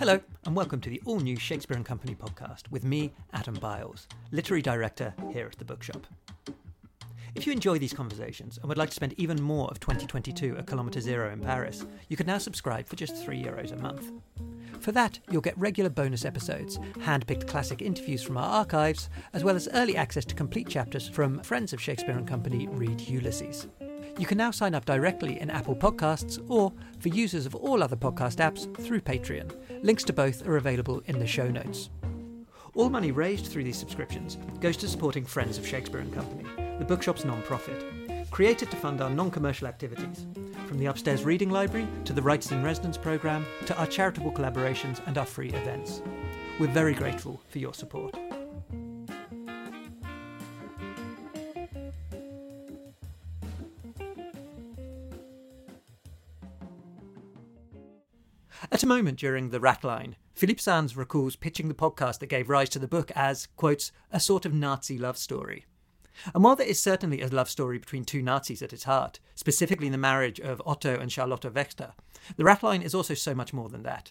Hello, and welcome to the all new Shakespeare and Company podcast with me, Adam Biles, literary director here at the bookshop. If you enjoy these conversations and would like to spend even more of 2022 at Kilometre Zero in Paris, you can now subscribe for just 3 euros a month. For that, you'll get regular bonus episodes, hand picked classic interviews from our archives, as well as early access to complete chapters from Friends of Shakespeare and Company read Ulysses. You can now sign up directly in Apple Podcasts or, for users of all other podcast apps, through Patreon. Links to both are available in the show notes. All money raised through these subscriptions goes to supporting Friends of Shakespeare and Company, the bookshop's non-profit, created to fund our non-commercial activities, from the upstairs reading library to the Writers in Residence programme to our charitable collaborations and our free events. We're very grateful for your support. Moment during the rat line, Philippe Sands recalls pitching the podcast that gave rise to the book as, quotes, a sort of Nazi love story. And while there is certainly a love story between two Nazis at its heart, specifically the marriage of Otto and Charlotte Wächter, the rat line is also so much more than that.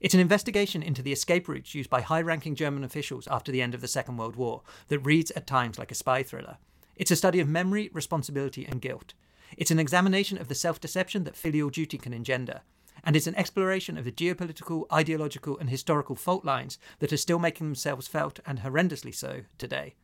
It's an investigation into the escape routes used by high ranking German officials after the end of the Second World War that reads at times like a spy thriller. It's a study of memory, responsibility, and guilt. It's an examination of the self deception that filial duty can engender, and it's an exploration of the geopolitical, ideological, and historical fault lines that are still making themselves felt, and horrendously so, today.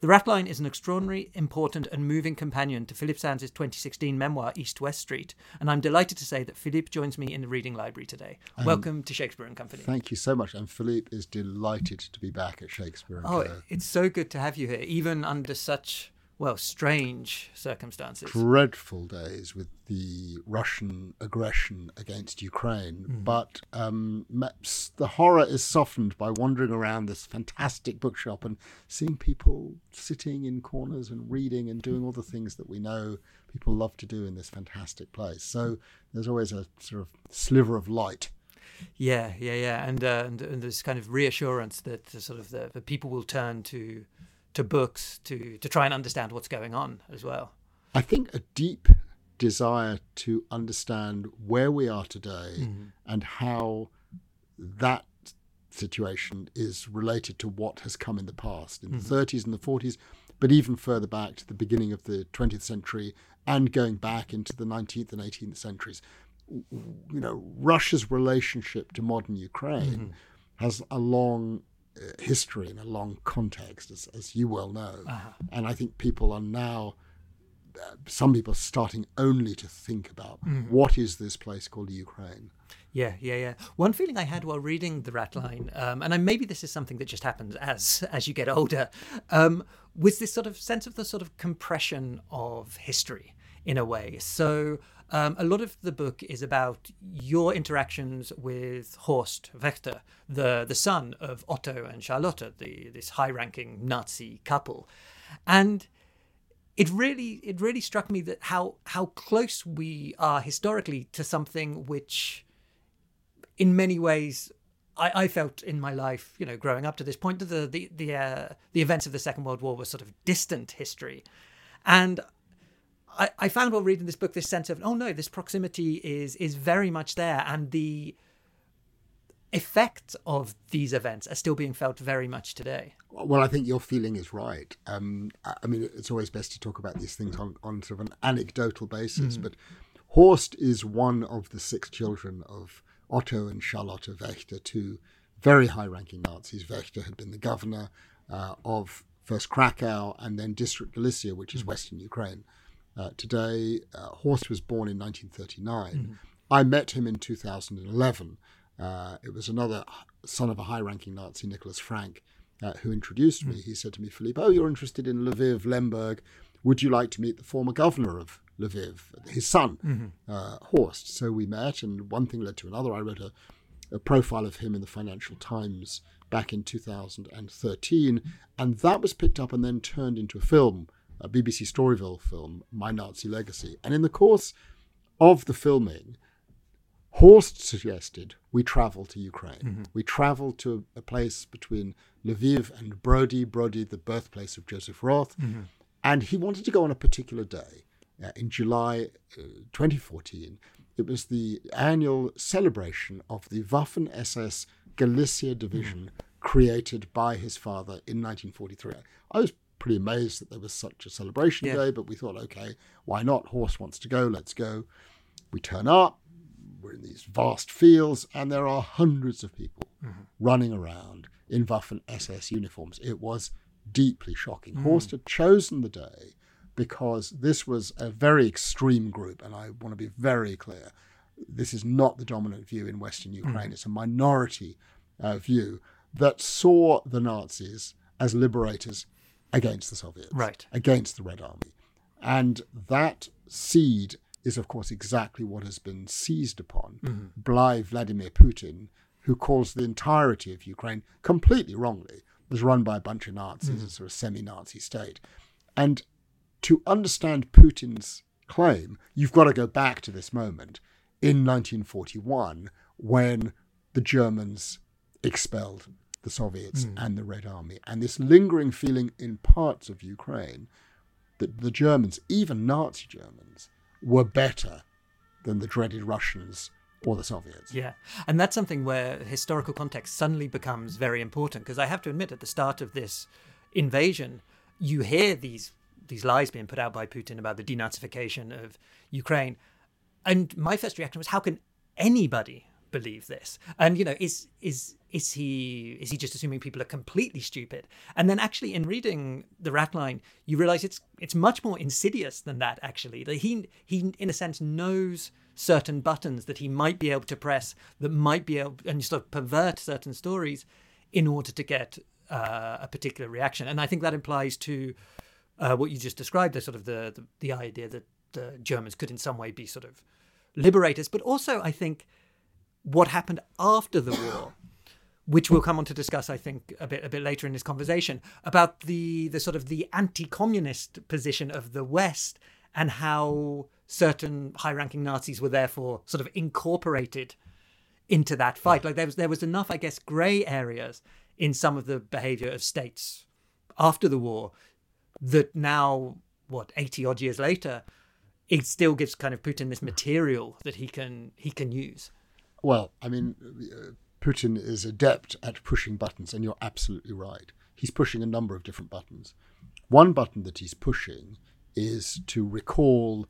The Ratline is an extraordinary, important, and moving companion to Philippe Sands' 2016 memoir, East West Street, and I'm delighted to say that Philippe joins me in the reading library today. Um, Welcome to Shakespeare and Company. Thank you so much, and Philippe is delighted to be back at Shakespeare and Oh, Co. it's so good to have you here, even under such well, strange circumstances. Dreadful days with the Russian aggression against Ukraine. Mm. But um, the horror is softened by wandering around this fantastic bookshop and seeing people sitting in corners and reading and doing all the things that we know people love to do in this fantastic place. So there's always a sort of sliver of light. Yeah, yeah, yeah, and uh, and, and this kind of reassurance that the, sort of the, the people will turn to to books to to try and understand what's going on as well. I think a deep desire to understand where we are today mm-hmm. and how that situation is related to what has come in the past in mm-hmm. the 30s and the 40s but even further back to the beginning of the 20th century and going back into the 19th and 18th centuries you know Russia's relationship to modern Ukraine mm-hmm. has a long history and a long context, as, as you well know. Uh-huh. And I think people are now, uh, some people are starting only to think about mm. what is this place called Ukraine. Yeah, yeah, yeah. One feeling I had while reading the Rat Line, um, and maybe this is something that just happens as as you get older, um, was this sort of sense of the sort of compression of history in a way. So um, a lot of the book is about your interactions with Horst Wächter, the, the son of Otto and Charlotte, the, this high ranking Nazi couple. And it really it really struck me that how how close we are historically to something which in many ways I, I felt in my life, you know, growing up to this point, that the the the, uh, the events of the Second World War were sort of distant history, and I, I found while reading this book this sense of oh no, this proximity is is very much there, and the effects of these events are still being felt very much today. Well, I think your feeling is right. Um, I mean, it's always best to talk about these things on, on sort of an anecdotal basis, mm. but Horst is one of the six children of Otto and Charlotte Wächter, two very high ranking Nazis. Wächter had been the governor uh, of first Krakow and then District Galicia, which is mm. Western Ukraine. Uh, today, uh, Horst was born in 1939. Mm-hmm. I met him in 2011. Uh, it was another son of a high ranking Nazi, Nicholas Frank, uh, who introduced mm-hmm. me. He said to me, Philippe, oh, you're interested in Lviv, Lemberg. Would you like to meet the former governor of Lviv, his son, mm-hmm. Uh, Horst? So we met, and one thing led to another. I wrote a, a profile of him in the Financial Times back in 2013, and that was picked up and then turned into a film a BBC Storyville film, My Nazi Legacy. And in the course of the filming, Horst suggested we travel to Ukraine. Mm-hmm. We travel to a place between Lviv and Brody, Brody, the birthplace of Joseph Roth. Mm-hmm. And he wanted to go on a particular day uh, in July uh, 2014 It was the annual celebration of the Waffen SS Galicia Division created by his father in 1943. I was pretty amazed that there was such a celebration Yeah. day, but we thought, okay, why not? Horst wants to go, let's go. We turn up, we're in these vast fields, and there are hundreds of people mm-hmm. running around in Waffen SS uniforms. It was deeply shocking. Mm. Horst had chosen the day because this was a very extreme group, and I want to be very clear. This is not the dominant view in Western mm. Ukraine. It's a minority uh, view that saw the Nazis as liberators against the Soviets, Right. against the Red Army. And that seed is, of course, exactly what has been seized upon mm-hmm. by Vladimir Putin, who calls the entirety of Ukraine completely wrongly was run by a bunch of Nazis, mm-hmm. a sort of semi-Nazi state. And to understand Putin's claim, you've got to go back to this moment in 1941 when the Germans expelled the Soviets hmm. and the Red Army. And this lingering feeling in parts of Ukraine that the Germans, even Nazi Germans, were better than the dreaded Russians or the Soviets. Yeah. And that's something where historical context suddenly becomes very important because I have to admit at the start of this invasion you hear these these lies being put out by Putin about the denazification of Ukraine and my first reaction was how can anybody believe this? And you know is is is he is he just assuming people are completely stupid? And then actually in reading the rat line you realize it's it's much more insidious than that actually. That he he in a sense knows certain buttons that he might be able to press that might be able and sort of pervert certain stories in order to get uh, a particular reaction. And i think that implies to uh, what you just described the sort of the, the the idea that the germans could in some way be sort of liberators. But also i think what happened after the war, which we'll come on to discuss, I think, a bit a bit later in this conversation, about the the sort of the anti-communist position of the West and how certain high-ranking Nazis were therefore sort of incorporated into that fight. Like there was there was enough, I guess, grey areas in some of the behaviour of states after the war that now, what eighty odd years later, it still gives kind of Putin this material that he can he can use. Well, I mean, uh, Putin is adept at pushing buttons, and you're absolutely right. He's pushing a number of different buttons. One button that he's pushing is to recall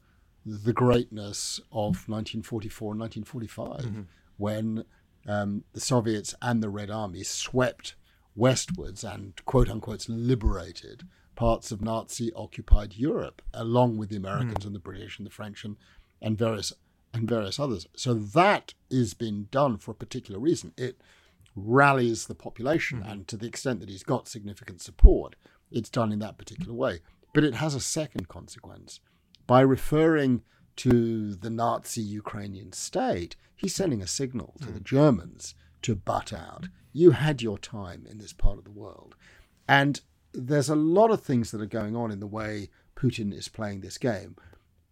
the greatness of 1944 and 1945, when um, the Soviets and the Red Army swept westwards and quote unquote liberated parts of Nazi occupied Europe, along with the Americans and the British and the French and, and various and various others. So that is being done for a particular reason. It rallies the population, mm-hmm. and to the extent that he's got significant support, it's done in that particular way. But it has a second consequence. By referring to the Nazi Ukrainian state, he's sending a signal to the mm. Germans to butt out. You had your time in this part of the world. And there's a lot of things that are going on in the way Putin is playing this game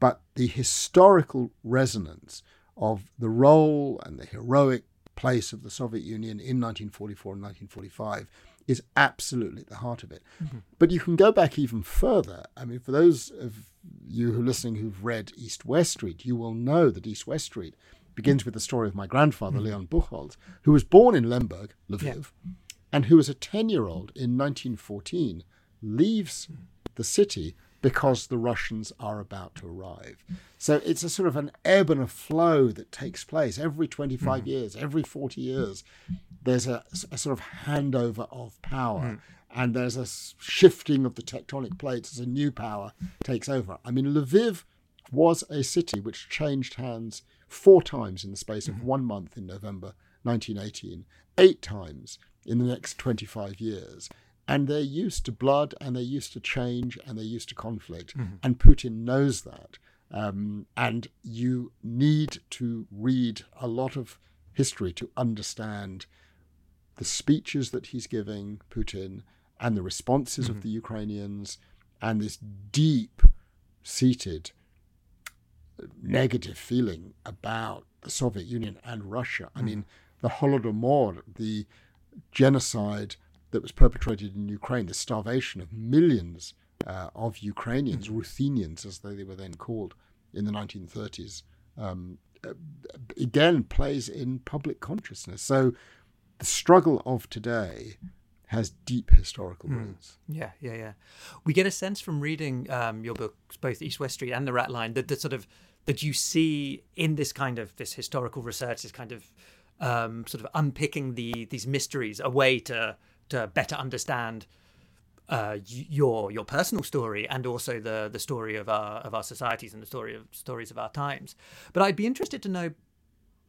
but the historical resonance of the role and the heroic place of the Soviet Union in 1944 and 1945 is absolutely at the heart of it. Mm-hmm. But you can go back even further. I mean, for those of you who are listening who've read East West Street, you will know that East West Street begins with the story of my grandfather, mm-hmm. Leon Buchholz, who was born in Lemberg, Lviv, and who, as a 10 year old in 1914, leaves mm. the city because the Russians are about to arrive. So it's a sort of an ebb and a flow that takes place every 25 hmm. years, every 40 years. There's a, a sort of handover of power, hmm. and there's a shifting of the tectonic plates as a new power takes over. I mean, Lviv was a city which changed hands four times in the space of hmm. one month in November 1918, eight times in the next 25 years. And they're used to blood and they're used to change and they're used to conflict. Mm-hmm. And Putin knows that. Um, and you need to read a lot of history to understand the speeches that he's giving Putin and the responses of mm-hmm. the Ukrainians and this deep seated negative feeling about the Soviet Union and Russia. I mm-hmm. mean, the Holodomor, the genocide that was perpetrated in Ukraine, the starvation of millions uh, of Ukrainians, Ruthenians as they were then called in the 1930s, um, uh, again plays in public consciousness. So the struggle of today has deep historical roots. Yeah, yeah, yeah. We get a sense from reading um, your books, both East West Street and The Rat Line, that the sort of that you see in this kind of this historical research, this kind of um, sort of unpicking the these mysteries, a way to to better understand uh, your your personal story and also the the story of our of our societies and the story of stories of our times. But I'd be interested to know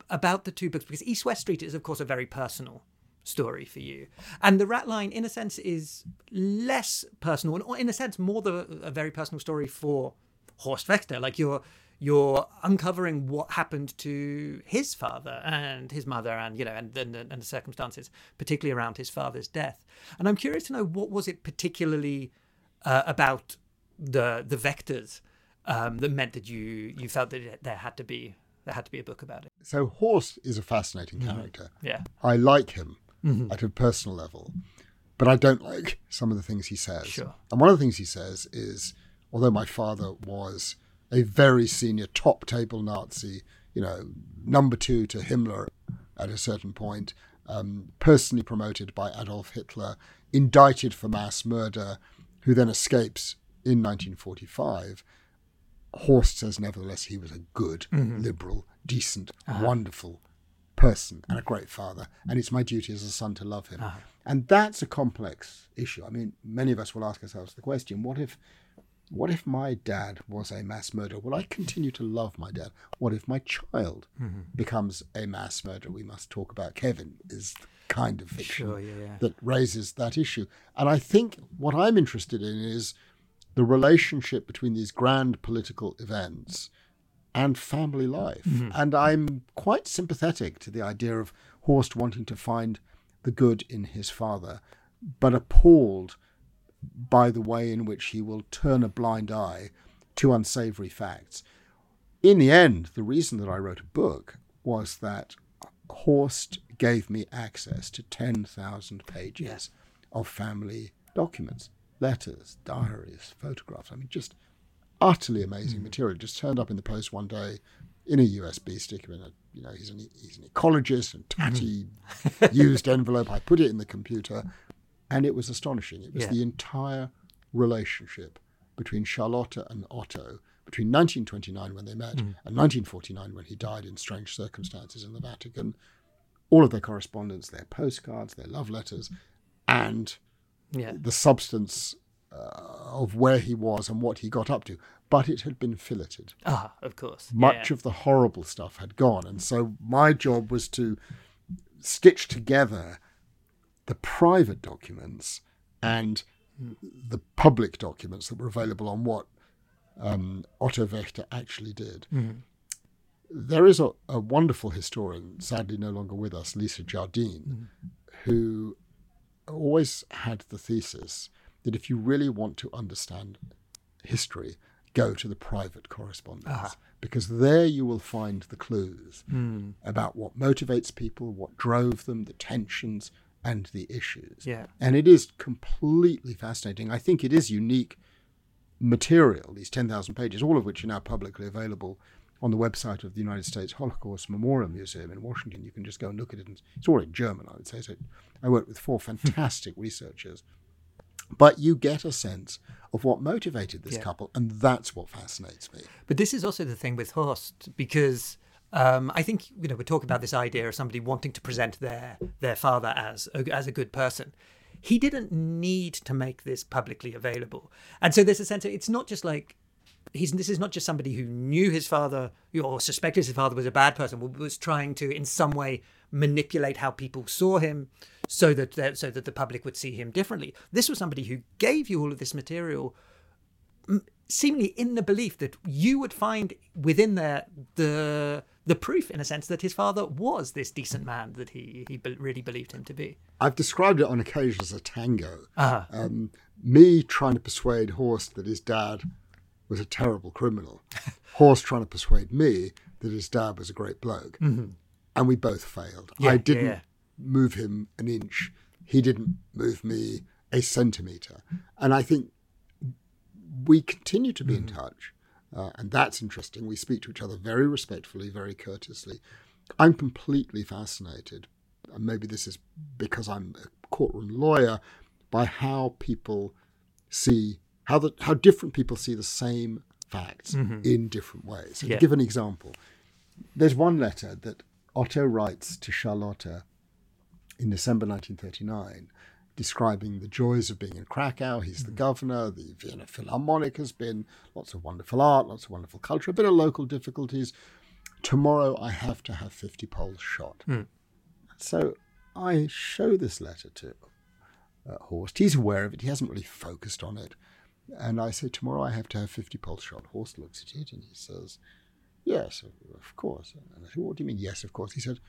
about the two books because East West Street is of course a very personal story for you, and the Rat Line in a sense is less personal and in a sense more the a very personal story for Horst Wächter. Like you're you're uncovering what happened to his father and his mother and you know and, and, and the circumstances particularly around his father's death and i'm curious to know what was it particularly uh, about the the Wächters um, that meant that you you felt that there had to be there had to be a book about it so horst is a fascinating Mm-hmm. character yeah i like him Mm-hmm. at a personal level but i don't like some of the things he says Sure. and one of the things he says is although my father was a very senior top table Nazi, you know, number two to Himmler at a certain point, um, personally promoted by Adolf Hitler, indicted for mass murder, who then escapes in 1945. Horst says, nevertheless, he was a good, mm-hmm. liberal, decent, uh-huh. wonderful person and a great father, and it's my duty as a son to love him. Uh-huh. And that's a complex issue. I mean, many of us will ask ourselves the question: What if, what if my dad was a mass murderer? Will I continue to love my dad? What if my child mm-hmm. becomes a mass murderer? We must talk about Kevin. Is the kind of fiction Sure, yeah, yeah. that raises that issue. And I think what I'm interested in is the relationship between these grand political events and family life. Mm-hmm. And I'm quite sympathetic to the idea of Horst wanting to find the good in his father, but appalled by the way in which he will turn a blind eye to unsavory facts. In the end, the reason that I wrote a book was that Horst gave me access to 10,000 pages of family documents, letters, diaries, photographs. I mean, just utterly amazing hmm. material. Just turned up in the post one day in a USB stick. In a, you know, he's an, he's an ecologist and hmm. tatty used envelope. I put it in the computer, and it was astonishing. It was Yeah. the entire relationship between Charlotta and Otto between 1929 when they met and 1949 when he died in strange circumstances in the Vatican. All of their correspondence, their postcards, their love letters, and yeah the substance uh, of where he was and what he got up to. But it had been filleted. ah of course Yeah, Much of the horrible stuff had gone. And so my job was to stitch together the private documents and the public documents that were available on what um, Otto Wächter actually did. Mm-hmm. There is a, a wonderful historian, sadly no longer with us, Lisa Jardine, mm-hmm. who always had the thesis that if you really want to understand history, go to the private correspondence ah. because there you will find the clues mm. about what motivates people, what drove them, the tensions, and the issues. Yeah. And it is completely fascinating. I think it is unique material, these 10,000 pages, all of which are now publicly available on the website of the United States Holocaust Memorial Museum in Washington. You can just go and look at it. And it's all in German, I would say. So I worked with four fantastic researchers. But you get a sense of what motivated this Yeah. couple, and that's what fascinates me. But this is also the thing with Horst because um, I think you know we're talking about this idea of somebody wanting to present their their father as a, as a good person. He didn't need to make this publicly available, and so there's a sense of it's not just like he's this is not just somebody who knew his father or suspected his father was a bad person, was trying to in some way manipulate how people saw him so that- so that the public would see him differently. This was somebody who gave you all of this material seemingly in the belief that you would find within there the the proof in a sense that his father was this decent man that he he be- really believed him to be I've described it on occasion as a tango. uh Um, me trying to persuade Horst that his dad was a terrible criminal. Horst trying to persuade me that his dad was a great bloke. And we both failed. Mm-hmm. Yeah, I didn't yeah. move him an inch. He didn't move me a centimetre. And I think we continue to be in Mm-hmm. touch. Uh, and that's interesting. We speak to each other very respectfully, very courteously. I'm completely fascinated, and maybe this is because I'm a courtroom lawyer, by how people see how the how different people see the same facts in different ways. So Yeah. To give an example, there's one letter that Otto writes to Charlotta in December 1939, describing the joys of being in Krakow. He's the mm-hmm. governor. The Vienna Philharmonic has been lots of wonderful art, lots of wonderful culture, a bit of local difficulties. Tomorrow I have to have 50 Poles shot. Hmm. So I show this letter to uh, Horst. He's aware of it. He hasn't really focused on it. And I say, tomorrow I have to have 50 Poles shot. Horst looks at it and he says, yes, of course. And I said, what do you mean, yes, of course? He said,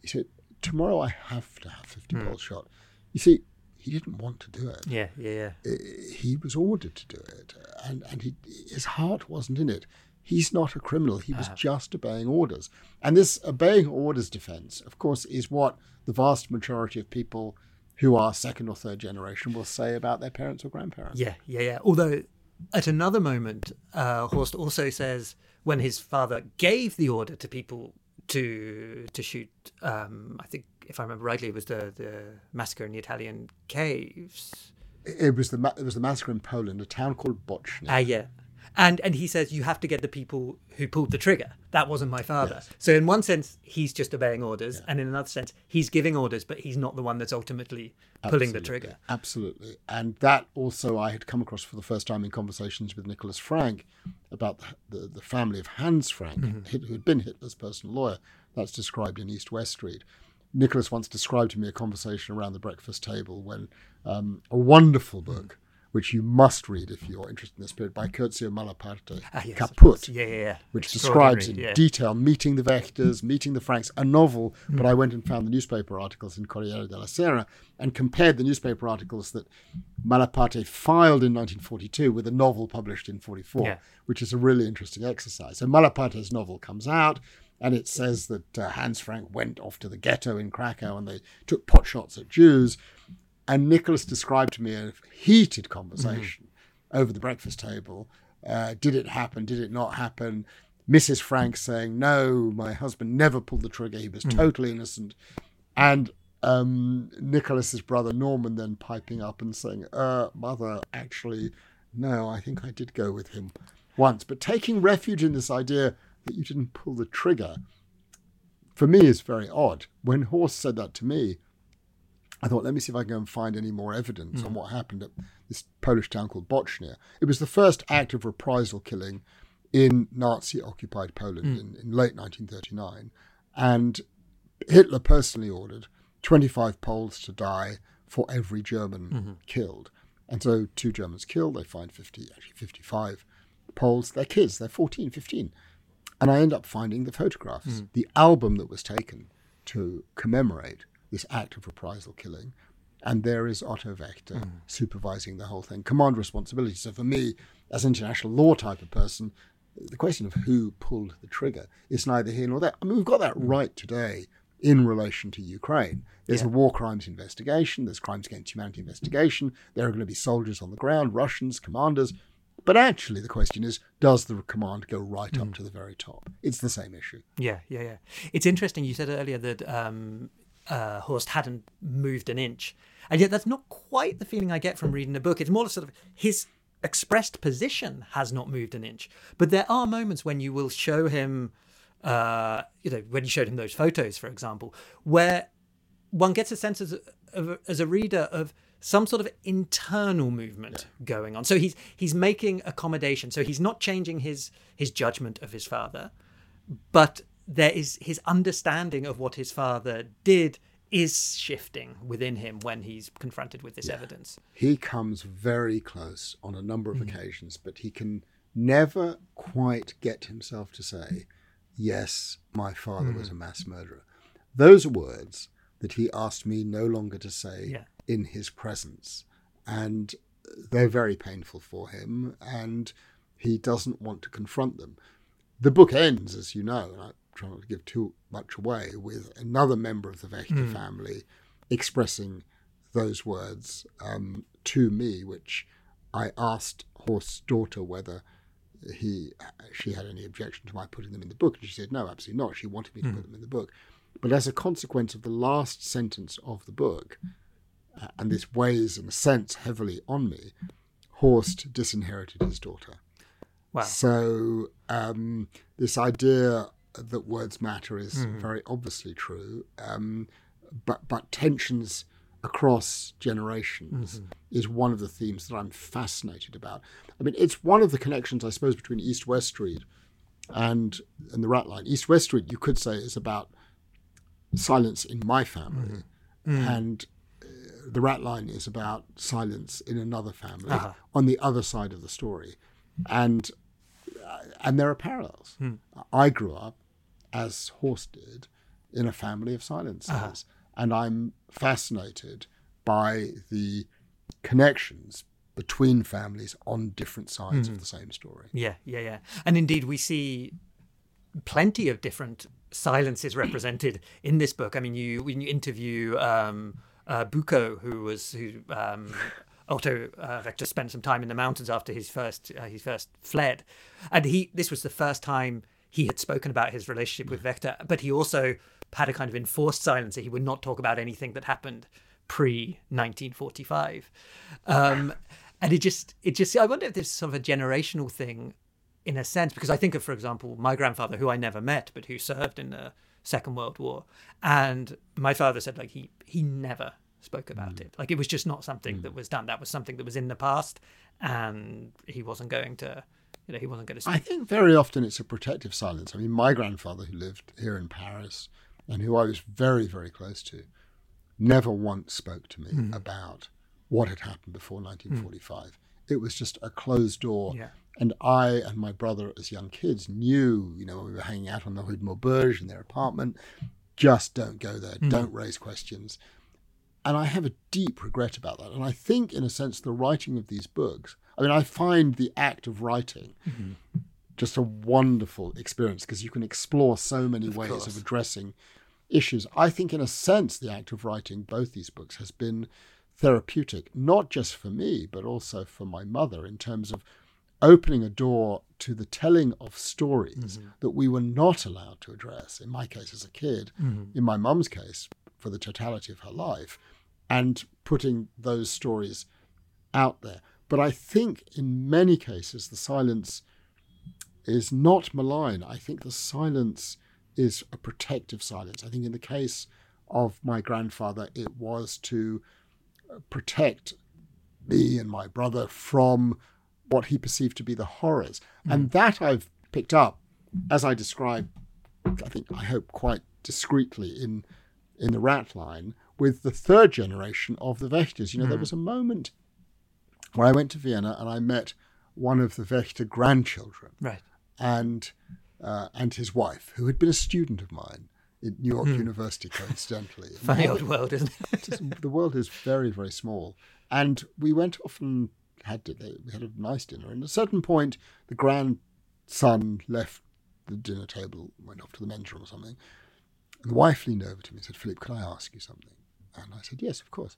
he said, tomorrow I have to have 50 hmm. Poles shot. You see, he didn't want to do it. Yeah, yeah, yeah. He was ordered to do it, and, and he, his heart wasn't in it. He's not a criminal. He was just obeying orders. And this obeying orders defense, of course, is what the vast majority of people who are second or third generation will say about their parents or grandparents. Yeah, yeah, yeah. Although at another moment, uh, Horst also says when his father gave the order to people to to shoot, um, I think if I remember rightly, it was the the massacre in the Italian caves. It was the it was the massacre in Poland, a town called Bochnia. Ah, yeah. And and he says you have to get the people who pulled the trigger. That wasn't my father. So in one sense, he's just obeying orders, and in another sense, he's giving orders, but he's not the one that's ultimately pulling the trigger. Absolutely. And that also I had come across for the first time in conversations with Nicholas Frank about the, the, the family of Hans Frank, Hit- who had been Hitler's personal lawyer. That's described in East West Street. Nicholas once described to me a conversation around the breakfast table when um, a wonderful book, which you must read if you're interested in this period, by Curzio Malaparte, Ah, yes, Kaputt. Yeah, yeah, yeah. which describes in detail meeting the Wächters, meeting the Franks, a novel. But I went and found the newspaper articles in Corriere della Sera and compared the newspaper articles that Malaparte filed in 1942 with a novel published in 44, Yeah. which is a really interesting exercise. So Malaparte's novel comes out. And it says that uh, Hans Frank went off to the ghetto in Krakow and they took pot shots at Jews. And Nicholas described to me a heated conversation over the breakfast table. Uh, did it happen? Did it not happen? Mrs. Frank saying, No, my husband never pulled the trigger. He was totally innocent. And um, Nicholas's brother Norman then piping up and saying, uh, Mother, actually, no, I think I did go with him once. But taking refuge in this idea that you didn't pull the trigger, for me, is very odd. When Horst said that to me, I thought, let me see if I can go and find any more evidence on mm. what happened at this Polish town called Bochnia. It was the first act of reprisal killing in Nazi occupied Poland mm. in, in late 1939. And Hitler personally ordered 25 Poles to die for every German mm-hmm. killed. And so two Germans killed, they find 50, actually 55 Poles. They're kids, they're 14, 15. And I end up finding the photographs, mm. the album that was taken to commemorate this act of reprisal killing. And there is Otto Wächter hmm. supervising the whole thing, command responsibility. So for me, as an international law type of person, the question of who pulled the trigger is neither here nor there. I mean, we've got that hmm. right today in relation to Ukraine. There's a war crimes investigation, there's crimes against humanity investigation, there are going to be soldiers on the ground, Russians, commanders. But actually, the question is does the command go right up hmm. to the very top? It's the same issue. Yeah, yeah, yeah. It's interesting. You said earlier that um, uh, Horst hadn't moved an inch, and yet that's not quite the feeling I get from reading the book. It's more sort of his expressed position has not moved an inch, but there are moments when you will show him, uh, you know, when you showed him those photos, for example, where one gets a sense as a, as a reader of some sort of internal movement going on. So he's he's making accommodation. So he's not changing his his judgment of his father, but there is his understanding of what his father did is shifting within him when he's confronted with this evidence. He comes very close on a number of mm. occasions, but he can never quite get himself to say, Yes, my father was mm. a mass murderer. Those are words that he asked me no longer to say Yeah. in his presence. And they're very painful for him, and he doesn't want to confront them. The book ends, as you know, and I try not to give too much away, with another member of the Wächter family expressing those words um, to me, which I asked Horst's daughter whether he she had any objection to my putting them in the book, and she said no, absolutely not. She wanted me to put them in the book, but as a consequence of the last sentence of the book, uh, and this weighs in a sense heavily on me, Horst disinherited his daughter. Wow. So um, this idea that words matter is very obviously true, um, but but tensions across generations is one of the themes that I'm fascinated about. I mean, it's one of the connections, I suppose, between East West Street and and the Rat Line. East West Street, you could say, is about silence in my family, and uh, the Rat Line is about silence in another family on the other side of the story, and uh, and there are parallels. I grew up, as Horst did, in a family of silencers, and I'm fascinated by the connections between families on different sides of the same story. Yeah, yeah, yeah. And indeed, we see plenty of different silences represented in this book. I mean, you when you interview um, uh, Buko, who was who um, Otto uh, Wächter spent some time in the mountains after his first uh, his first fled, and he this was the first time he had spoken about his relationship with Wächter, but he also had a kind of enforced silence that he would not talk about anything that happened pre 1945. Um, and it just, it just, I wonder if this is sort of a generational thing in a sense, because I think of, for example, my grandfather, who I never met, but who served in the Second World War. And my father said, like, he, he never spoke about it. Like, it was just not something that was done. That was something that was in the past, and he wasn't going to, you know, he wasn't going to I think very often it's a protective silence. I mean, my grandfather, who lived here in Paris and who I was very, very close to, never once spoke to me hmm. about what had happened before hmm. 1945. It was just a closed door. Yeah. And I and my brother, as young kids, knew, you know, when we were hanging out on the Rue de Maubeuge in their apartment, just don't go there, hmm. don't raise questions. And I have a deep regret about that. And I think, in a sense, the writing of these books, I mean, I find the act of writing mm-hmm. just a wonderful experience because you can explore so many ways course. of addressing issues. I think, in a sense, the act of writing both these books has been therapeutic, not just for me, but also for my mother in terms of opening a door to the telling of stories mm-hmm. that we were not allowed to address. In my case, as a kid, mm-hmm. in my mum's case, for the totality of her life, and putting those stories out there. But I think in many cases, the silence is not malign. I think the silence is a protective silence. I think in the case of my grandfather, it was to uh, protect me and my brother from what he perceived to be the horrors. And that I've picked up, as I describe, I think, I hope, quite discreetly in, in the rat line, with the third generation of the Wächters. You know, there was a moment where I went to Vienna and I met one of the Wächter grandchildren Right. and uh, and his wife, who had been a student of mine at New York University, coincidentally. Funny old world, isn't it? The world is very, very small. And we went off and had dinner. We had a nice dinner. And at a certain point, the grandson left the dinner table, went off to the men's room or something. And the wife leaned over to me and said, Philip, could I ask you something? And I said, yes, of course.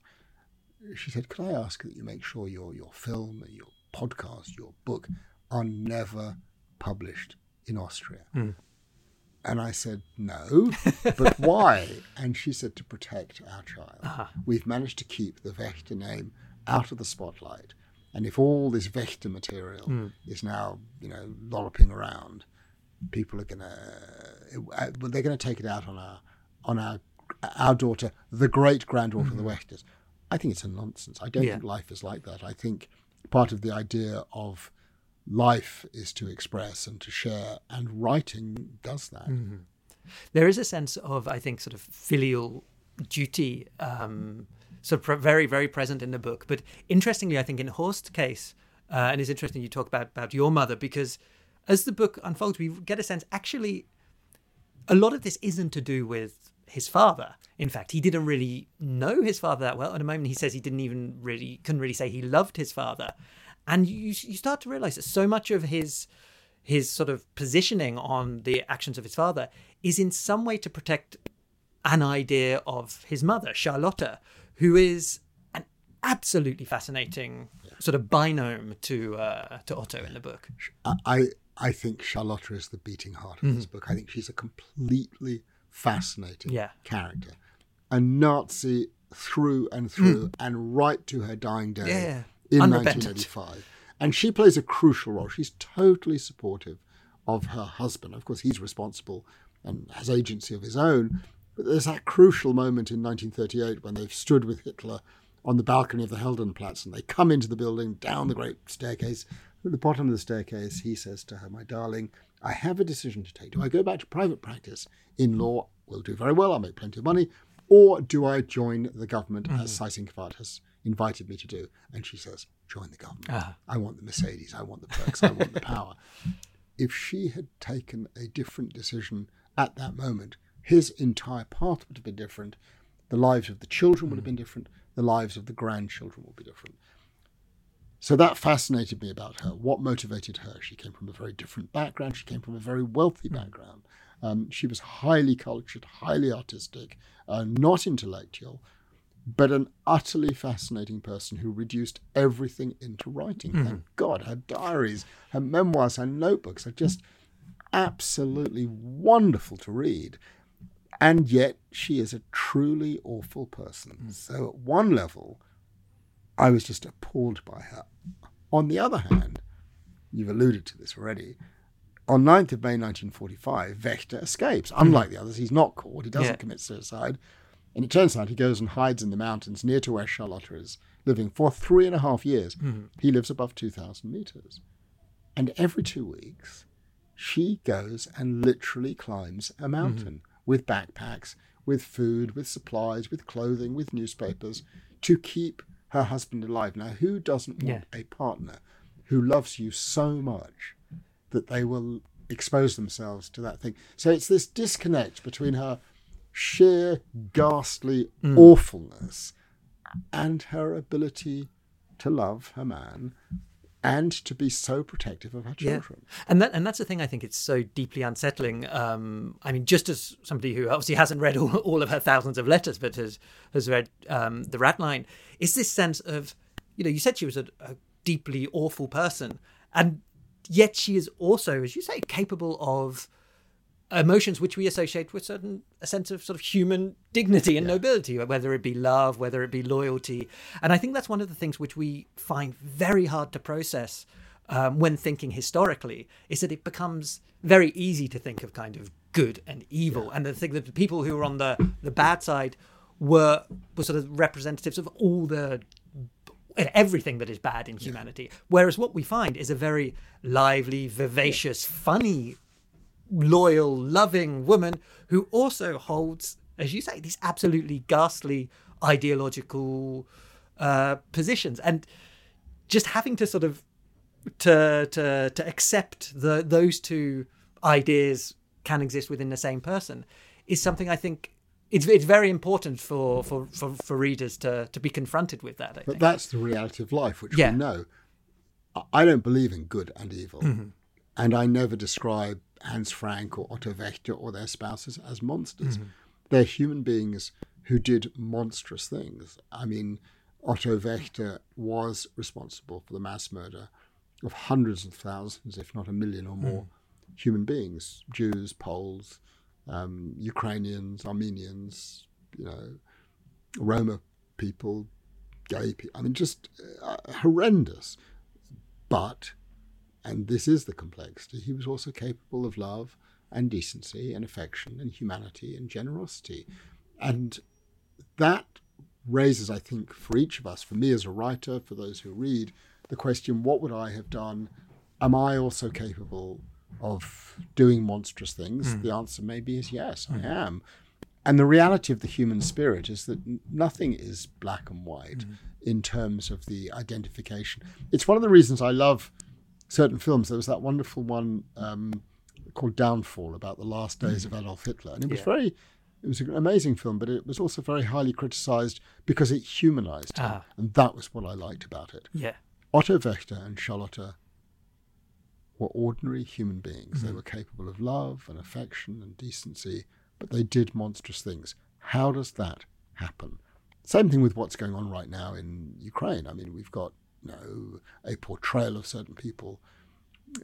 She said, could I ask that you make sure your, your film, your podcast, your book are never published in Austria? Hmm. And I said, no, but why? And she said, to protect our child. Uh-huh. We've managed to keep the Wächter name out of the spotlight. And if all this Wächter material hmm. is now, you know, lolloping around, people are going to, uh, they're going to take it out on our, on our, our daughter, the great granddaughter of the hmm. Wächters. I think it's a nonsense. I don't Yeah. think life is like that. I think part of the idea of life is to express and to share, and writing does that. there is a sense of i think sort of filial duty um sort of pre- very very present in the book but interestingly i think in horst's case uh, and it's interesting you talk about about your mother because as the book unfolds we get a sense actually a lot of this isn't to do with his father in fact he didn't really know his father that well at a moment he says he didn't even really couldn't really say he loved his father and you you start to realize that so much of his his sort of positioning on the actions of his father is in some way to protect an idea of his mother, Charlotta, who is an absolutely fascinating sort of binome to uh, to Otto in the book. I I, I think Charlotta is the beating heart of this book. I think she's a completely fascinating Yeah. character, a Nazi through and through, hmm. and right to her dying day Yeah. in Unrepentant. 1985. And she plays a crucial role. She's totally supportive of her husband. Of course, he's responsible and has agency of his own. But there's that crucial moment in 1938 when they've stood with Hitler on the balcony of the Heldenplatz and they come into the building down the great staircase. At the bottom of the staircase, he says to her, My darling, I have a decision to take. Do I go back to private practice in law? Will do very well. I'll make plenty of money. Or do I join the government as Seyss-Inquart has invited me to do? And she says, Join the government. Ah. I want the Mercedes. I want the perks. I want the power. If she had taken a different decision at that moment, his entire path would have been different. The lives of the children would have been different. The lives of the grandchildren would be different. So that fascinated me about her. What motivated her? She came from a very different background. She came from a very wealthy background. Um, she was highly cultured, highly artistic, uh, not intellectual, but an utterly fascinating person who reduced everything into writing. Thank God, her diaries, her memoirs, her notebooks are just absolutely wonderful to read. And yet, she is a truly awful person. So, at one level, I was just appalled by her. On the other hand, you've alluded to this already. On 9th of May 1945, Wächter escapes. Hmm. Unlike the others, he's not caught. He doesn't Yeah. commit suicide. And it turns out he goes and hides in the mountains near to where Charlotta is living for three and a half years. Hmm. He lives above 2,000 meters. And every two weeks, she goes and literally climbs a mountain hmm. with backpacks, with food, with supplies, with clothing, with newspapers to keep her husband alive. Now, who doesn't want a partner who loves you so much that they will expose themselves to that thing? So it's this disconnect between her sheer ghastly mm. awfulness and her ability to love her man and to be so protective of our children. And that and that's the thing I think it's so deeply unsettling. Um, I mean, just as somebody who obviously hasn't read all, all of her thousands of letters, but has has read um, the Ratline, is this sense of, you know, you said she was a, a deeply awful person, and yet she is also, as you say, capable of emotions which we associate with certain a sense of sort of human dignity and nobility whether it be love whether it be loyalty. And i think that's one of the things which we find very hard to process um, when thinking historically is that it becomes very easy to think of kind of good and evil. And the thing that the people who were on the the bad side were were sort of representatives of all the everything that is bad in humanity. Whereas what we find is a very lively vivacious funny loyal, loving woman who also holds, as you say, these absolutely ghastly ideological uh, positions, and just having to sort of to to to accept the those two ideas can exist within the same person is something I think it's it's very important for for for, for readers to to be confronted with that. I But think. that's the reality of life, which Yeah. we know. I- I don't believe in good and evil. Mm-hmm. And I never describe Hans Frank or Otto Wächter or their spouses as monsters. Mm-hmm. They're human beings who did monstrous things. I mean, Otto Wächter was responsible for the mass murder of hundreds of thousands, if not a million or more, human beings Jews, Poles, um, Ukrainians, Armenians, you know, Roma people, gay people. I mean, just uh, horrendous. But, and this is the complexity, he was also capable of love and decency and affection and humanity and generosity. And that raises, I think, for each of us, for me as a writer, for those who read, the question what would I have done? Am I also capable of doing monstrous things? Hmm. The answer maybe is yes, I hmm. am. And the reality of the human spirit is that nothing is black and white hmm. in terms of the identification. It's one of the reasons I love certain films. There was that wonderful one um, called Downfall about the last days of Adolf Hitler, and it was Yeah. very. It was an amazing film, but it was also very highly criticized because it humanized him, Ah. and that was what I liked about it. yeah, Otto Wächter and Charlotte were ordinary human beings. They were capable of love and affection and decency, but they did monstrous things. How does that happen? Same thing with what's going on right now in Ukraine. I mean, we've got you know, a portrayal of certain people,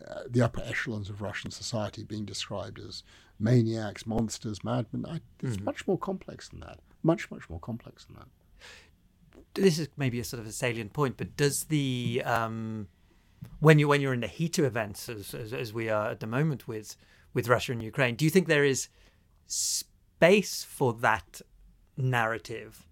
uh, the upper echelons of Russian society being described as maniacs, monsters, madmen. I, it's mm. much more complex than that. Much, much more complex than that. This is maybe a sort of a salient point, but does the um, when you when you're in the heat of events, as, as, as we are at the moment with with Russia and Ukraine, do you think there is space for that narrative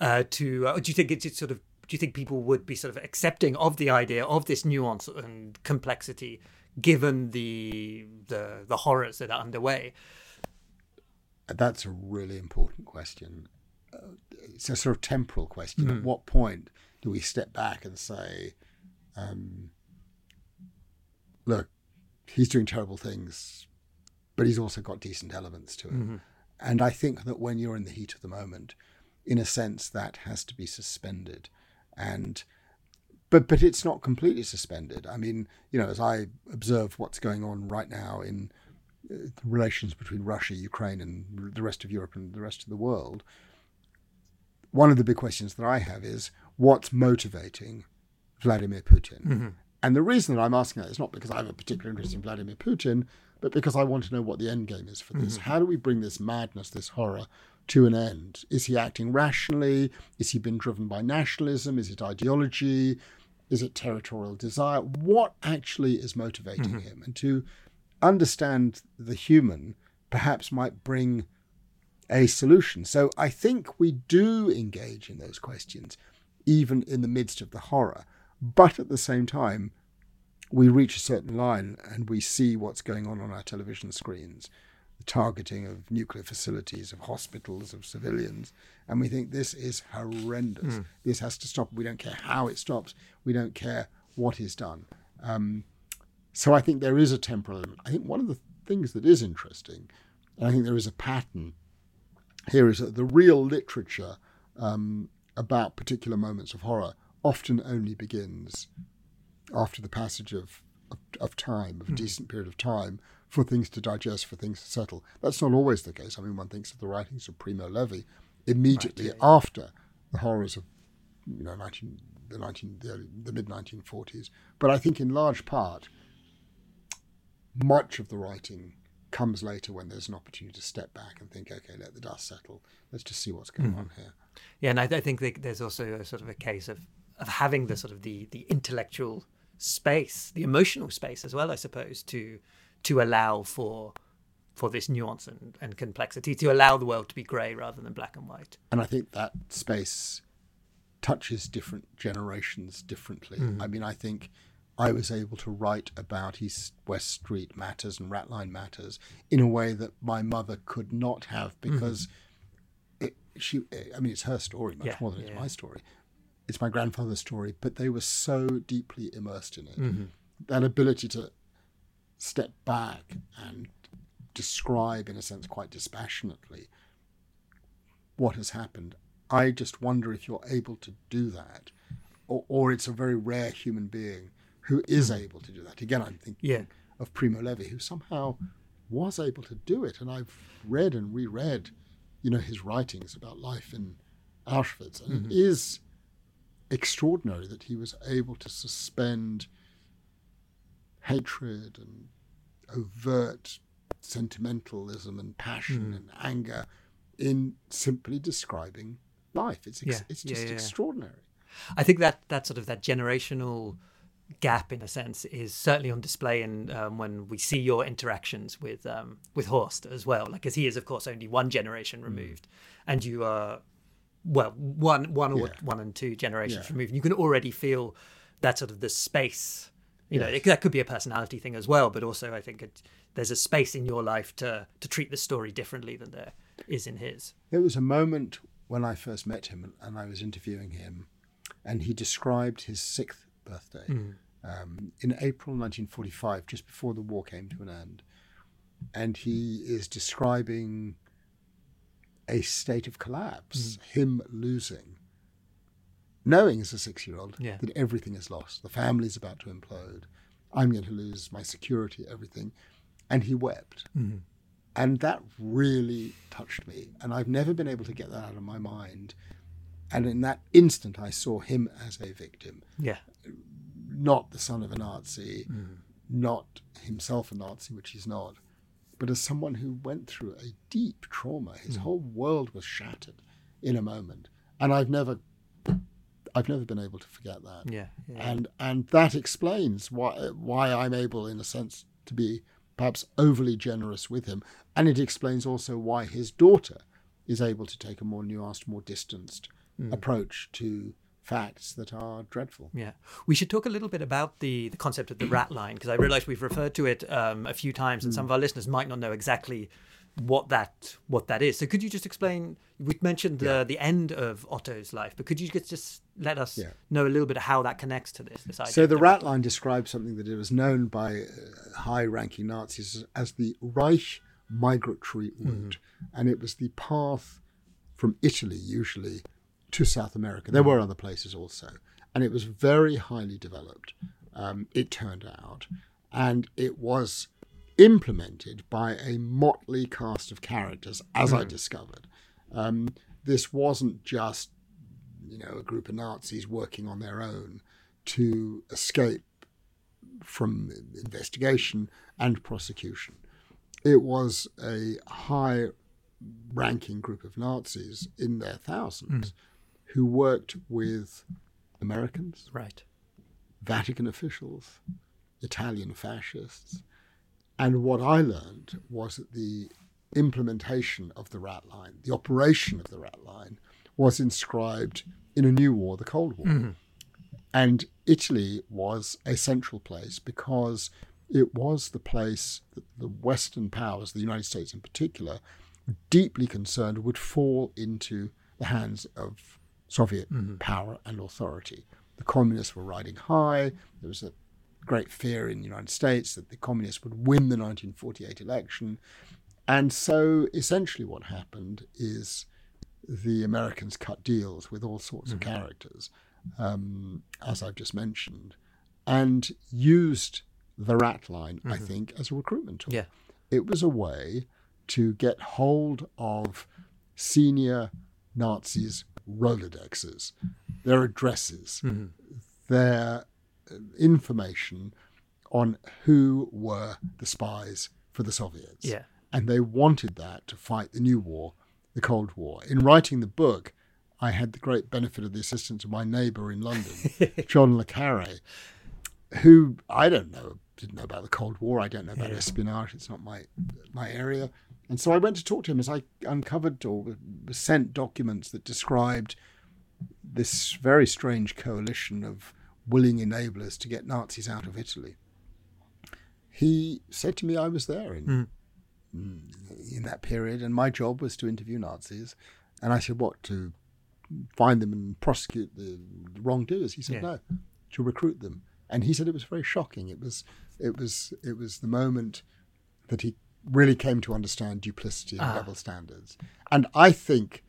uh, to? Uh, do you think it's sort of do you think people would be sort of accepting of the idea of this nuance and complexity given the the, the horrors that are underway? That's a really important question. Uh, it's a sort of temporal question. Mm. At hmm. what point do we step back and say, um, look, he's doing terrible things, but he's also got decent elements to him. Mm-hmm. And I think that when you're in the heat of the moment, in a sense, that has to be suspended and but but it's not completely suspended. I mean, you know, as I observe what's going on right now in uh, relations between Russia, Ukraine, and the rest of Europe and the rest of the world, one of the big questions that I have is what's motivating Vladimir Putin. Mm-hmm. And the reason that I'm asking that is not because I have a particular interest in Vladimir Putin, but because I want to know what the end game is for this. Mm-hmm. How do we bring this madness, this horror, to an end? Is he acting rationally? Is he been driven by nationalism? Is it ideology? Is it territorial desire? What actually is motivating mm-hmm. him? And to understand the human perhaps might bring a solution. So I think we do engage in those questions, even in the midst of the horror. But at the same time, we reach a certain line and we see what's going on on our television screens the targeting of nuclear facilities, of hospitals, of civilians. And we think this is horrendous. Mm. This has to stop. We don't care how it stops. We don't care what is done. Um, so I think there is a temporal element. I think one of the things that is interesting, and I think there is a pattern here, is that the real literature um, about particular moments of horror often only begins after the passage of, of, of time, of a mm. decent period of time, for things to digest, for things to settle. That's not always the case. I mean, one thinks of the writings of Primo Levi immediately right, yeah, after the horrors of you know 19, the 19 the, the mid 1940s. But I think in large part, much of the writing comes later when there's an opportunity to step back and think, okay, let the dust settle. Let's just see what's going mm-hmm. on here. Yeah, and I, I think there's also a sort of a case of of having the sort of the the intellectual space, the emotional space as well, I suppose, to to allow for for this nuance and, and complexity, to allow the world to be grey rather than black and white. And I think that space touches different generations differently. Mm. I mean, I think I was able to write about East West Street matters and Ratline matters in a way that my mother could not have mm-hmm. because mm. it, she. I mean, it's her story much yeah, more than it's my story. It's my grandfather's story, but they were so deeply immersed in it. Mm-hmm. That ability to step back and describe, in a sense, quite dispassionately what has happened. I just wonder if you're able to do that, or, or it's a very rare human being who is able to do that. Again, I'm thinking yeah. of Primo Levi, who somehow was able to do it. And I've read and reread, you know, his writings about life in Auschwitz, and mm-hmm. it is extraordinary that he was able to suspend hatred and overt sentimentalism and passion mm. and anger in simply describing life. It's ex- yeah, it's just yeah, yeah, extraordinary. I think that that sort of that generational gap, in a sense, is certainly on display in um, when we see your interactions with um, with Horst as well. Like, as he is, of course, only one generation hmm. removed, mm. and you are well one one or one and two generations removed. And you can already feel that sort of the space you know, it, that could be a personality thing as well, but also I think it, there's a space in your life to to treat the story differently than there is in his. There was a moment when I first met him and I was interviewing him, and he described his sixth birthday mm. um, in April 1945, just before the war came to an end, and he is describing a state of collapse, mm. him losing knowing as a six year old yeah. that everything is lost. The family's about to implode. I'm going to lose my security, everything. And he wept. Mm-hmm. And that really touched me. And I've never been able to get that out of my mind And in that instant, I saw him as a victim, Yeah. not the son of a Nazi, not himself a Nazi, which he's not, but as someone who went through a deep trauma. His whole world was shattered in a moment, and I've never, I've never been able to forget that. Yeah. yeah. And and that explains why why I'm able, in a sense, to be perhaps overly generous with him, and it explains also why his daughter is able to take a more nuanced, more distanced approach to facts that are dreadful. Yeah, we should talk a little bit about the, the concept of the rat line because I realise we've referred to it um, a few times, and some of our listeners might not know exactly what that what that is. So, could you just explain? We mentioned the the end of Otto's life, but could you just let us Yeah. know a little bit of how that connects to this? this idea So the rat line describes something that it was known by uh, high-ranking Nazis as the Reich migratory route, and it was the path from Italy usually to South America. There were other places also, and it was very highly developed. Um, it turned out, and it was implemented by a motley cast of characters, as I discovered. Um, this wasn't just you know, a group of Nazis working on their own to escape from investigation and prosecution. It was a high ranking group of Nazis in their thousands who worked with Americans, right? Vatican officials, Italian fascists. And what I learned was that the implementation of the rat line, the operation of the rat line, was inscribed in a new war, the Cold War. Mm-hmm. And Italy was a central place because it was the place that the Western powers, the United States in particular, deeply concerned would fall into the hands of Soviet mm-hmm. power and authority. The communists were riding high. There was a great fear in the United States that the communists would win the 1948 election. And so essentially what happened is the Americans cut deals with all sorts of characters, um, as I've just mentioned, and used the rat line, I think, as a recruitment tool. Yeah. It was a way to get hold of senior Nazis' Rolodexes, their addresses, their uh, information on who were the spies for the Soviets. Yeah. And they wanted that to fight the new war, the Cold War. In writing the book, I had the great benefit of the assistance of my neighbour in London, John Le Carre, who I don't know, didn't know about the Cold War. I don't know about espionage. It's not my my area. And so I went to talk to him as I uncovered or sent documents that described this very strange coalition of willing enablers to get Nazis out of Italy. He said to me I was there in in that period, and my job was to interview Nazis. And I said, "What to find them and prosecute the wrongdoers?" He said, Yeah. "No, to recruit them." And he said it was very shocking. It was, it was, it was the moment that he really came to understand duplicity and Ah. double standards. And I think,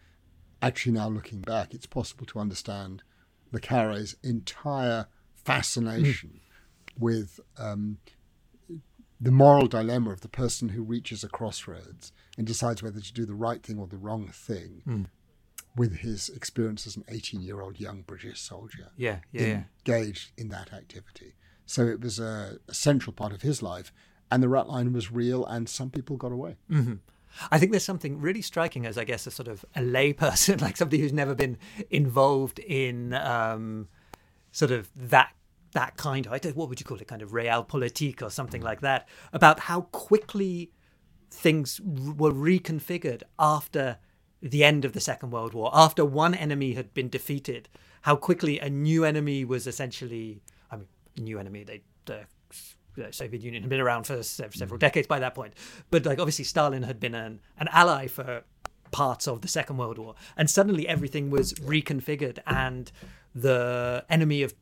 actually, now looking back, it's possible to understand Le Carre's entire fascination hmm. with um, the moral dilemma of the person who reaches a crossroads and decides whether to do the right thing or the wrong thing hmm. with his experience as an 18 year old young British soldier Yeah. Yeah. yeah. engaged in that activity. So it was a, a central part of his life, and the rat line was real, and some people got away. Mm-hmm. I think there's something really striking as, I guess, a sort of a lay person, like somebody who's never been involved in um, sort of that that kind of, I don't, what would you call it, kind of realpolitik or something like that, about how quickly things were reconfigured after the end of the Second World War, after one enemy had been defeated, how quickly a new enemy was essentially, I mean, new enemy, they, the the Soviet Union had been around for several decades by that point, but like obviously Stalin had been an, an ally for parts of the Second World War, and suddenly everything was reconfigured, and the enemy of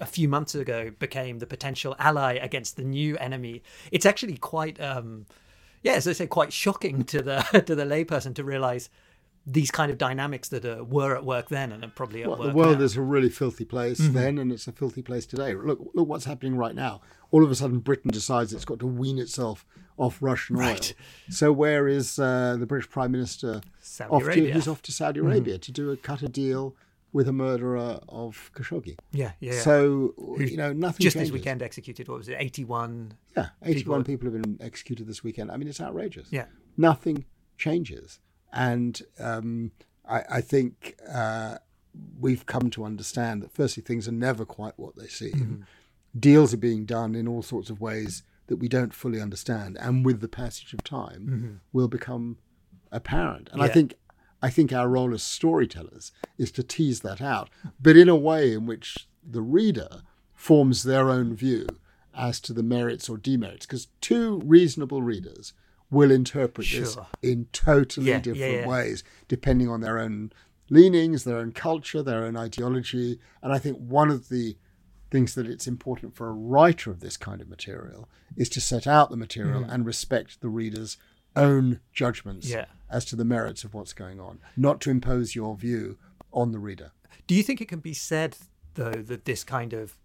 a few months ago became the potential ally against the new enemy. It's actually quite, um, yeah, as I say, quite shocking to the to the layperson to realize these kind of dynamics that uh, were at work then and are probably at Well, work the world now. is a really filthy place Mm-hmm. then, and it's a filthy place today. Look, look what's happening right now. All of a sudden, Britain decides it's got to wean itself off Russian oil. Right. So where is uh, the British Prime Minister Saudi off Arabia. Mm-hmm. to? He's off to Saudi Arabia to do a cut a deal with a murderer of Khashoggi. Yeah, yeah. yeah. So you know nothing. just changes. this weekend executed. What was it? Eighty-one. Yeah, eighty-one people- people, have been executed this weekend. I mean, it's outrageous. Yeah. nothing changes, and um, I, I think uh, we've come to understand that firstly, things are never quite what they seem. Mm-hmm. Deals are being done in all sorts of ways that we don't fully understand, and with the passage of time, will become apparent. And I Mm-hmm. Think. I think our role as storytellers is to tease that out, but in a way in which the reader forms their own view as to the merits or demerits, because two reasonable readers will interpret this in totally Yeah, yeah, different yeah. ways, depending on their own leanings, their own culture, their own ideology. And I think one of the things that it's important for a writer of this kind of material is to set out the material and respect the reader's own judgments Mm. Yeah. as to the merits of what's going on, not to impose your view on the reader. Do you think it can be said though that this kind of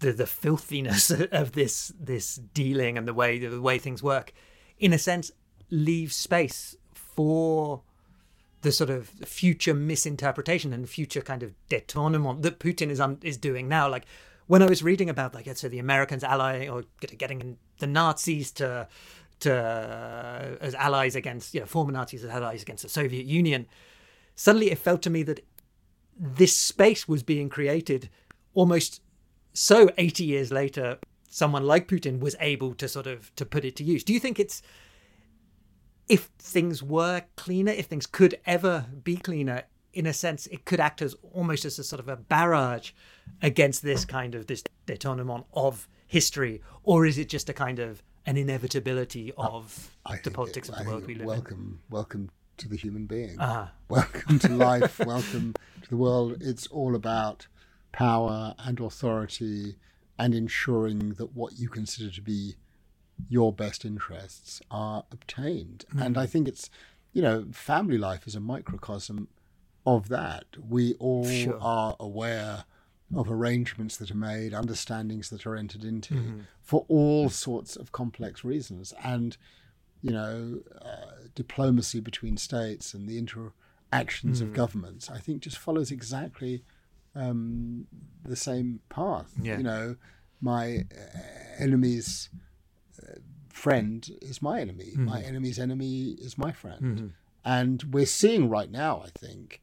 the the filthiness of this this dealing and the way the way things work, in a sense, leaves space for the sort of future misinterpretation and future kind of détournement that Putin is un- is doing now. Like when I was reading about like so the Americans ally or getting the Nazis to to uh, as allies against you know former Nazis as allies against the Soviet Union, suddenly it felt to me that this space was being created almost so 80 years later someone like putin was able to sort of to put it to use do you think it's if things were cleaner if things could ever be cleaner in a sense it could act as almost as a sort of a barrage against this kind of this détournement of history or is it just a kind of an inevitability of I the politics it- of I the world we live in? welcome, welcome to the human being. in uh, Welcome to life. welcome to the world. It's all about power and authority and ensuring that what you consider to be your best interests are obtained. And I think it's, you know, family life is a microcosm of that. We all Sure. are aware of arrangements that are made, understandings that are entered into Mm-hmm. for all sorts of complex reasons. And you know, uh, diplomacy between states and the interactions Mm. of governments, I think just follows exactly um, the same path. Yeah. You know, my uh, enemy's uh, friend is my enemy. Mm-hmm. My enemy's enemy is my friend. And we're seeing right now, I think,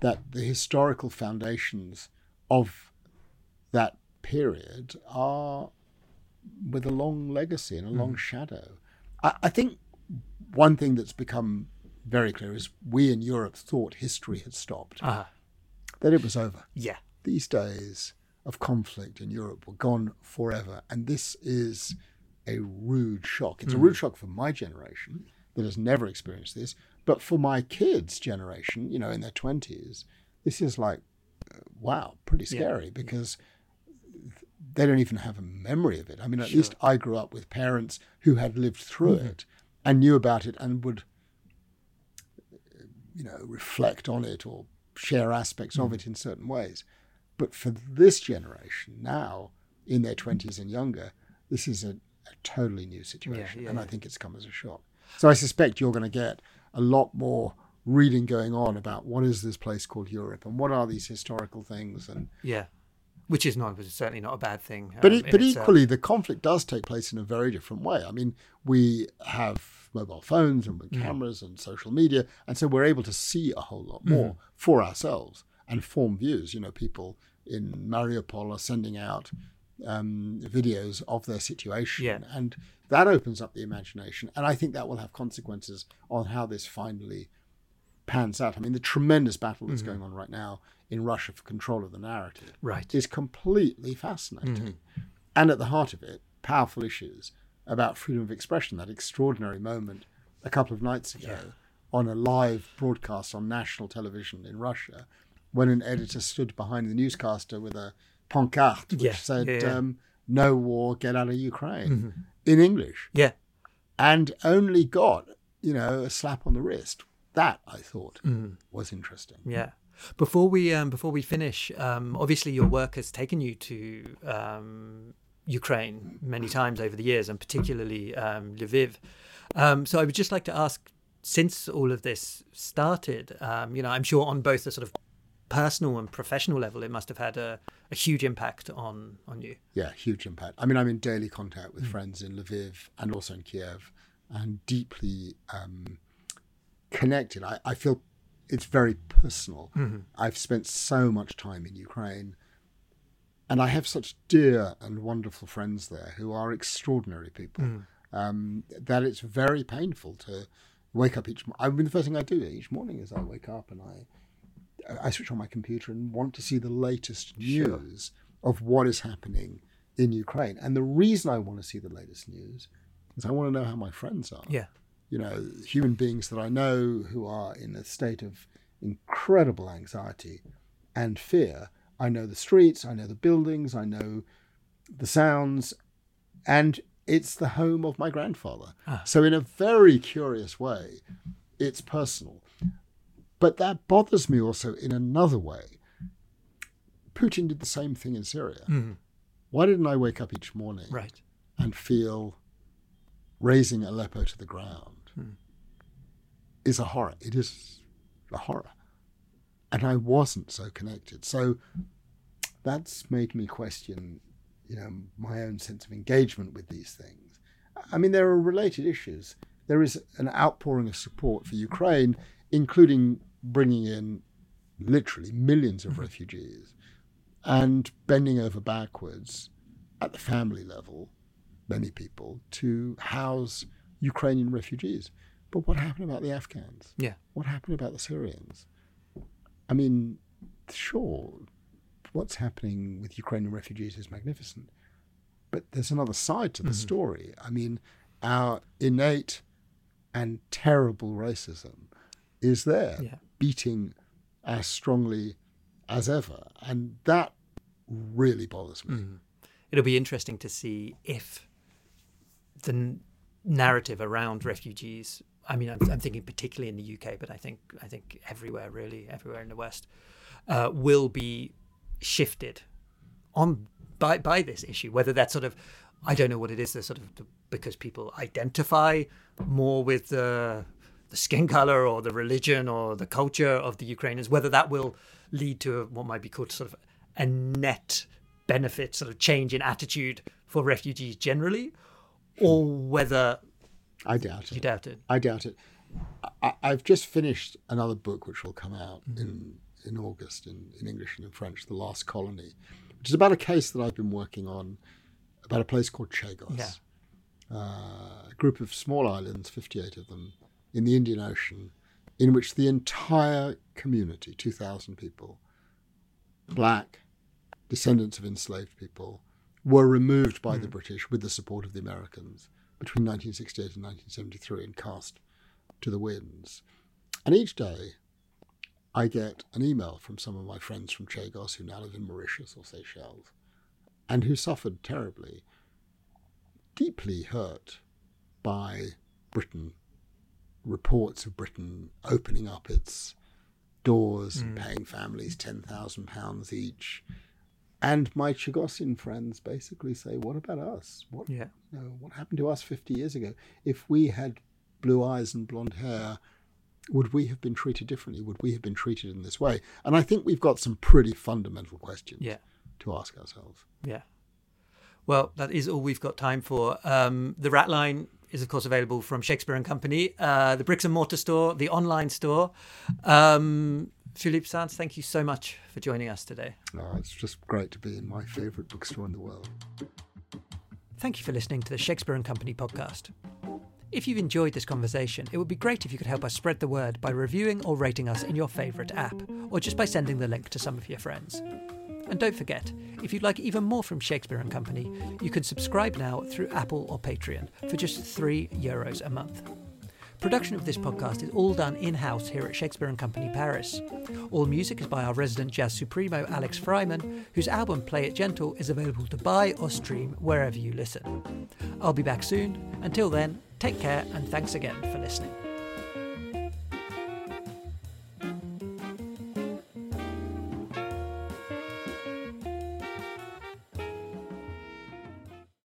that the historical foundations of that period are with a long legacy and a long shadow. I, I think one thing that's become very clear is we in Europe thought history had stopped, uh, that it was over. yeah These days of conflict in Europe were gone forever. And this is a rude shock. It's a rude hmm. shock for my generation that has never experienced this. But for my kids' generation, you know, in their 20s, this is like, uh, wow, pretty scary because they don't even have a memory of it. I mean, at least I grew up with parents who had lived through hmm. it and knew about it and would, uh, you know, reflect on it or share aspects of hmm. it in certain ways. But for this generation now, in their 20s and younger, this is a, a totally new situation. yeah, and I think it's come as a shock. So I suspect you're going to get a lot more reading going on about what is this place called Europe and what are these historical things and Yeah, which is not was certainly not a bad thing. but um, it, but itself. equally the conflict does take place in a very different way i mean we have mobile phones and Mm. cameras and social media and so we're able to see a whole lot Mm. more for ourselves and form views you know people in mariupol are sending out um, videos of their situation Yeah. and that opens up the imagination and i think that will have consequences on how this finally pans out i mean the tremendous battle Mm-hmm. that's going on right now in russia for control of the narrative right. is completely fascinating. And at the heart of it, powerful issues about freedom of expression. That extraordinary moment a couple of nights ago on a live broadcast on national television in Russia when an editor stood behind the newscaster with a pancarte which Yeah, said, yeah, yeah. Um, No war, get out of Ukraine in English. Yeah, And only got, you know, a slap on the wrist. That, I thought, Mm. was interesting. yeah. Before we um, before we finish, um, obviously your work has taken you to um, Ukraine many times over the years, and particularly um, Lviv. Um, so I would just like to ask, since all of this started, um, you know, I'm sure on both the sort of personal and professional level, it must have had a, a huge impact on on you. Yeah, huge impact. I mean, I'm in daily contact with friends in Lviv and also in Kiev, and deeply um, connected. I, I feel it's very personal. I've spent so much time in Ukraine, and I have such dear and wonderful friends there who are extraordinary people. Um, that it's very painful to wake up each. morning. I mean, the first thing I do each morning is I wake up and I I switch on my computer and want to see the latest news of what is happening in Ukraine. And the reason I want to see the latest news is I want to know how my friends are Yeah. You know, human beings that I know who are in a state of incredible anxiety and fear. I know the streets, I know the buildings, I know the sounds, and it's the home of my grandfather. Ah. So, in a very curious way, it's personal. But that bothers me also in another way. Putin did the same thing in Syria. Mm-hmm. Why didn't I wake up each morning Right. and feel razing Aleppo to the ground Hmm. is a horror. It is a horror. And I wasn't so connected. So that's made me question, you know, my own sense of engagement with these things. I mean, there are related issues. There is an outpouring of support for Ukraine, including bringing in literally millions of refugees and bending over backwards at the family level, many people, to house Ukrainian refugees. But what happened about the Afghans? Yeah. What happened about the Syrians? I mean, sure, what's happening with Ukrainian refugees is magnificent, but there's another side to the mm-hmm. story. I mean, our innate and terrible racism is there, Yeah. beating as strongly as ever, and that really bothers me. Mm-hmm. It'll be interesting to see if the narrative around refugees. I mean, I'm, I'm thinking particularly in the UK, but I think I think everywhere, really, everywhere in the West, uh, will be shifted on by by this issue. Whether that's sort of, I don't know what it is. The sort of because people identify more with the the skin color or the religion or the culture of the Ukrainians. Whether that will lead to what might be called sort of a net benefit, sort of change in attitude for refugees generally, or whether I doubt you it. doubt it. I doubt it. I, I've just finished another book which will come out in in August in, in English and in French, The Last Colony, which is about a case that I've been working on about a place called Chagos. Yeah. Uh, a group of small islands, 58 of them, in the Indian Ocean, in which the entire community, 2,000 people, black, descendants of enslaved people, were removed by the hmm. British with the support of the Americans between 1968 and 1973 and cast to the winds. And each day, I get an email from some of my friends from Chagos who now live in Mauritius or Seychelles and who suffered terribly, deeply hurt by Britain, reports of Britain opening up its doors and hmm. paying families £10,000 each. And my Chagosian friends basically say, What about us? What, Yeah. you know, what happened to us 50 years ago? If we had blue eyes and blonde hair, would we have been treated differently? Would we have been treated in this way? And I think we've got some pretty fundamental questions Yeah. to ask ourselves. Yeah. Well, that is all we've got time for. Um, the Rat Line is, of course, available from Shakespeare and Company, uh, the Bricks and Mortar store, the online store. Um, Philippe Sands, thank you so much for joining us today. Oh, it's just great to be in my favourite bookstore in the world. Thank you for listening to the Shakespeare and Company podcast. If you've enjoyed this conversation, it would be great if you could help us spread the word by reviewing or rating us in your favourite app, or just by sending the link to some of your friends. And don't forget, if you'd like even more from Shakespeare and Company, you can subscribe now through Apple or Patreon for just three euros a month. Production of this podcast is all done in house here at Shakespeare and Company Paris. All music is by our resident jazz supremo Alex Freiman, whose album Play It Gentle is available to buy or stream wherever you listen. I'll be back soon. Until then, take care and thanks again for listening.